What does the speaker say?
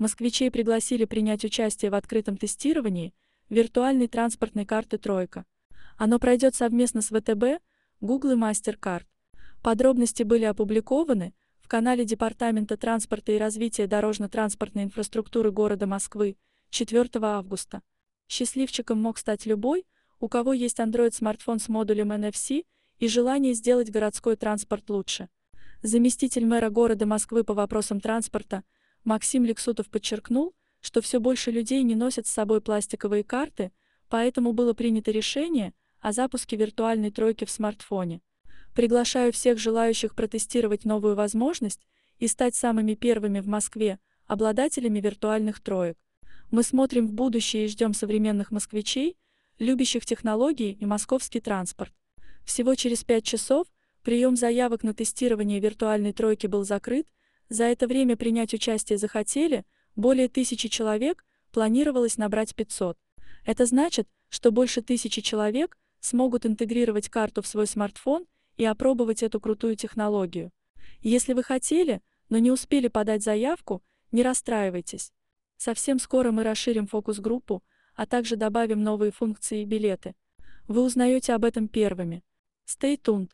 москвичей пригласили принять участие в открытом тестировании виртуальной транспортной карты «Тройка». Оно пройдет совместно с ВТБ, Google и MasterCard. Подробности были опубликованы в канале Департамента транспорта и развития дорожно-транспортной инфраструктуры города Москвы 4 августа. Счастливчиком мог стать любой, у кого есть Android-смартфон с модулем NFC и желание сделать городской транспорт лучше. Заместитель мэра города Москвы по вопросам транспорта Максим Лексутов подчеркнул, что все больше людей не носят с собой пластиковые карты, поэтому было принято решение о запуске виртуальной тройки в смартфоне. Приглашаю всех желающих протестировать новую возможность и стать самыми первыми в Москве обладателями виртуальных троек. Мы смотрим в будущее и ждем современных москвичей, любящих технологии и московский транспорт. Всего через 5 часов прием заявок на тестирование виртуальной тройки был закрыт, за это время принять участие захотели более тысячи человек, планировалось набрать 500. Это значит, что больше тысячи человек смогут интегрировать карту в свой смартфон и опробовать эту крутую технологию. Если вы хотели, но не успели подать заявку, не расстраивайтесь. Совсем скоро мы расширим фокус-группу, а также добавим новые функции и билеты. Вы узнаете об этом первыми. Stay tuned.